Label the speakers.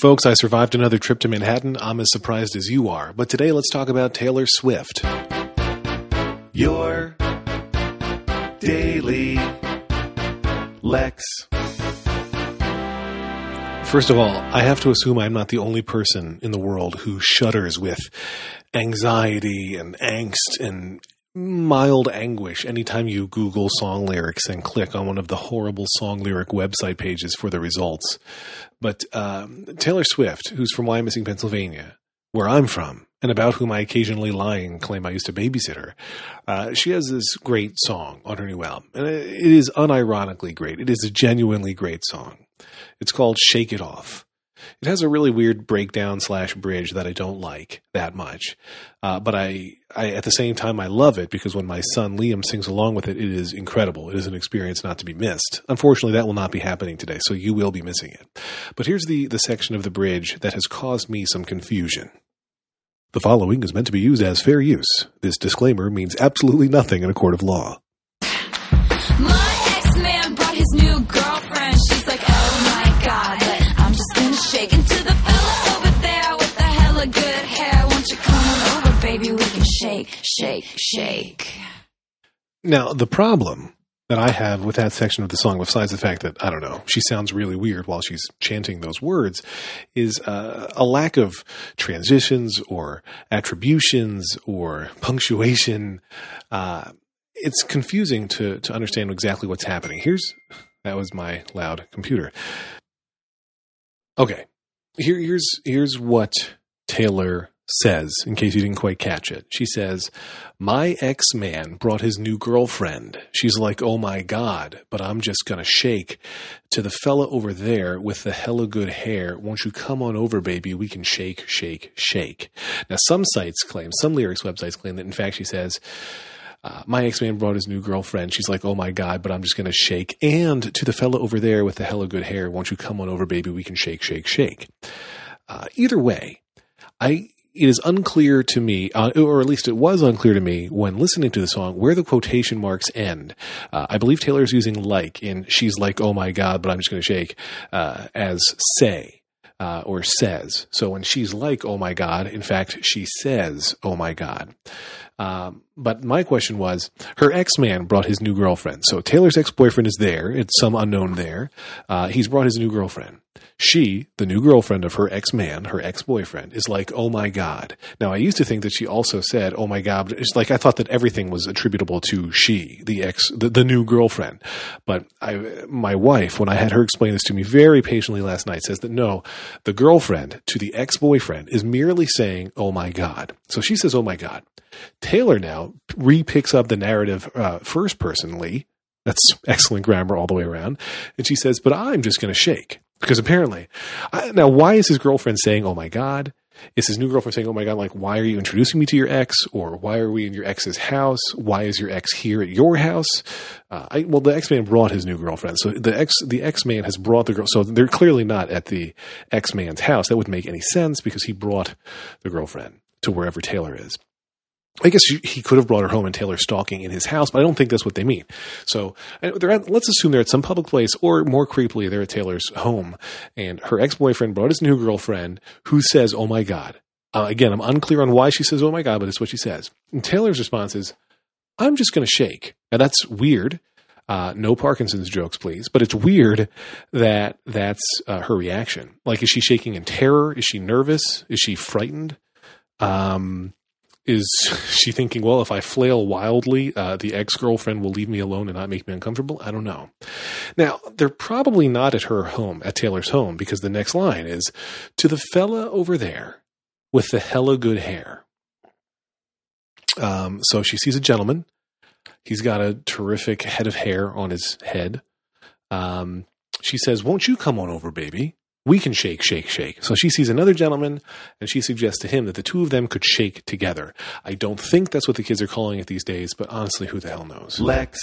Speaker 1: Folks, I survived another trip to Manhattan. I'm as surprised as you are. But today, let's talk about Taylor Swift.
Speaker 2: Your daily Lex.
Speaker 1: First of all, I have to assume I'm not the only person in the world who shudders with anxiety and angst and mild anguish anytime you Google song lyrics and click on one of the horrible song lyric website pages for the results. But um, Taylor Swift, who's from Wyomissing, Pennsylvania, where I'm from, and about whom I occasionally lie and claim I used to babysit her, uh, she has this great song on her new album. And it is unironically great. It is a genuinely great song. It's called Shake It Off. It has a really weird breakdown slash bridge that I don't like that much, uh, but I, I at the same time I love it because when my son Liam sings along with it, it is incredible. It is an experience not to be missed. Unfortunately, that will not be happening today, so you will be missing it. But here's the the section of the bridge that has caused me some confusion. The following is meant to be used as fair use. This disclaimer means absolutely nothing in a court of law.
Speaker 3: Shake, shake, shake.
Speaker 1: Now, the problem that I have with that section of the song, besides the fact that, I don't know, she sounds really weird while she's chanting those words, is uh, a lack of transitions or attributions or punctuation. Uh, it's confusing to, to understand exactly what's happening. Here's, that was my loud computer. Okay. Here, here's, here's what Taylor says, in case you didn't quite catch it. She says, My ex man brought his new girlfriend. She's like, Oh my God, but I'm just gonna shake. To the fella over there with the hella good hair, won't you come on over, baby? We can shake, shake, shake. Now, some sites claim, some lyrics websites claim that in fact she says, uh, my ex man brought his new girlfriend. She's like, oh my God, but I'm just going to shake. And to the fella over there with the hella good hair, won't you come on over, baby? We can shake, shake, shake. Uh, either way, I it is unclear to me, uh, or at least it was unclear to me when listening to the song, where the quotation marks end. Uh, I believe Taylor's using like in "She's like, oh my god," but I'm just going to shake uh, as say uh, or says. So when she's like, oh my god, in fact, she says, oh my god. Um, but my question was, her ex man brought his new girlfriend. So Taylor's ex boyfriend is there. It's some unknown there. Uh, he's brought his new girlfriend. She, the new girlfriend of her ex man, her ex boyfriend, is like, oh my God. Now, I used to think that she also said, oh my God. It's like I thought that everything was attributable to she, the ex, the, the new girlfriend. But I, my wife, when I had her explain this to me very patiently last night, says that no, the girlfriend to the ex boyfriend is merely saying, oh my God. So she says, oh my God. Taylor now re-picks up the narrative uh, first personally. That's excellent grammar all the way around. And she says, but I'm just going to shake. Because apparently, I, now why is his girlfriend saying, oh my God? Is his new girlfriend saying, oh my God, like, why are you introducing me to your ex? Or why are we in your ex's house? Why is your ex here at your house? Uh, I, well, the ex man brought his new girlfriend. So the ex, the ex man has brought the girl. So they're clearly not at the ex man's house. That wouldn't make any sense because he brought the girlfriend to wherever Taylor is. I guess he could have brought her home and Taylor stalking in his house, but I don't think that's what they mean. So at, let's assume they're at some public place, or more creepily, they're at Taylor's home, and her ex boyfriend brought his new girlfriend, who says, "Oh my god." Uh, again, I'm unclear on why she says, "Oh my god," but it's what she says. And Taylor's response is, "I'm just going to shake." Now that's weird. Uh, no Parkinson's jokes, please. But it's weird that that's uh, her reaction. Like, is she shaking in terror? Is she nervous? Is she frightened? Um, is she thinking, well, if I flail wildly, uh, the ex girlfriend will leave me alone and not make me uncomfortable? I don't know. Now, they're probably not at her home, at Taylor's home, because the next line is to the fella over there with the hella good hair. Um, so she sees a gentleman. He's got a terrific head of hair on his head. Um, she says, Won't you come on over, baby? We can shake, shake, shake. So she sees another gentleman and she suggests to him that the two of them could shake together. I don't think that's what the kids are calling it these days, but honestly, who the hell knows?
Speaker 2: Lex.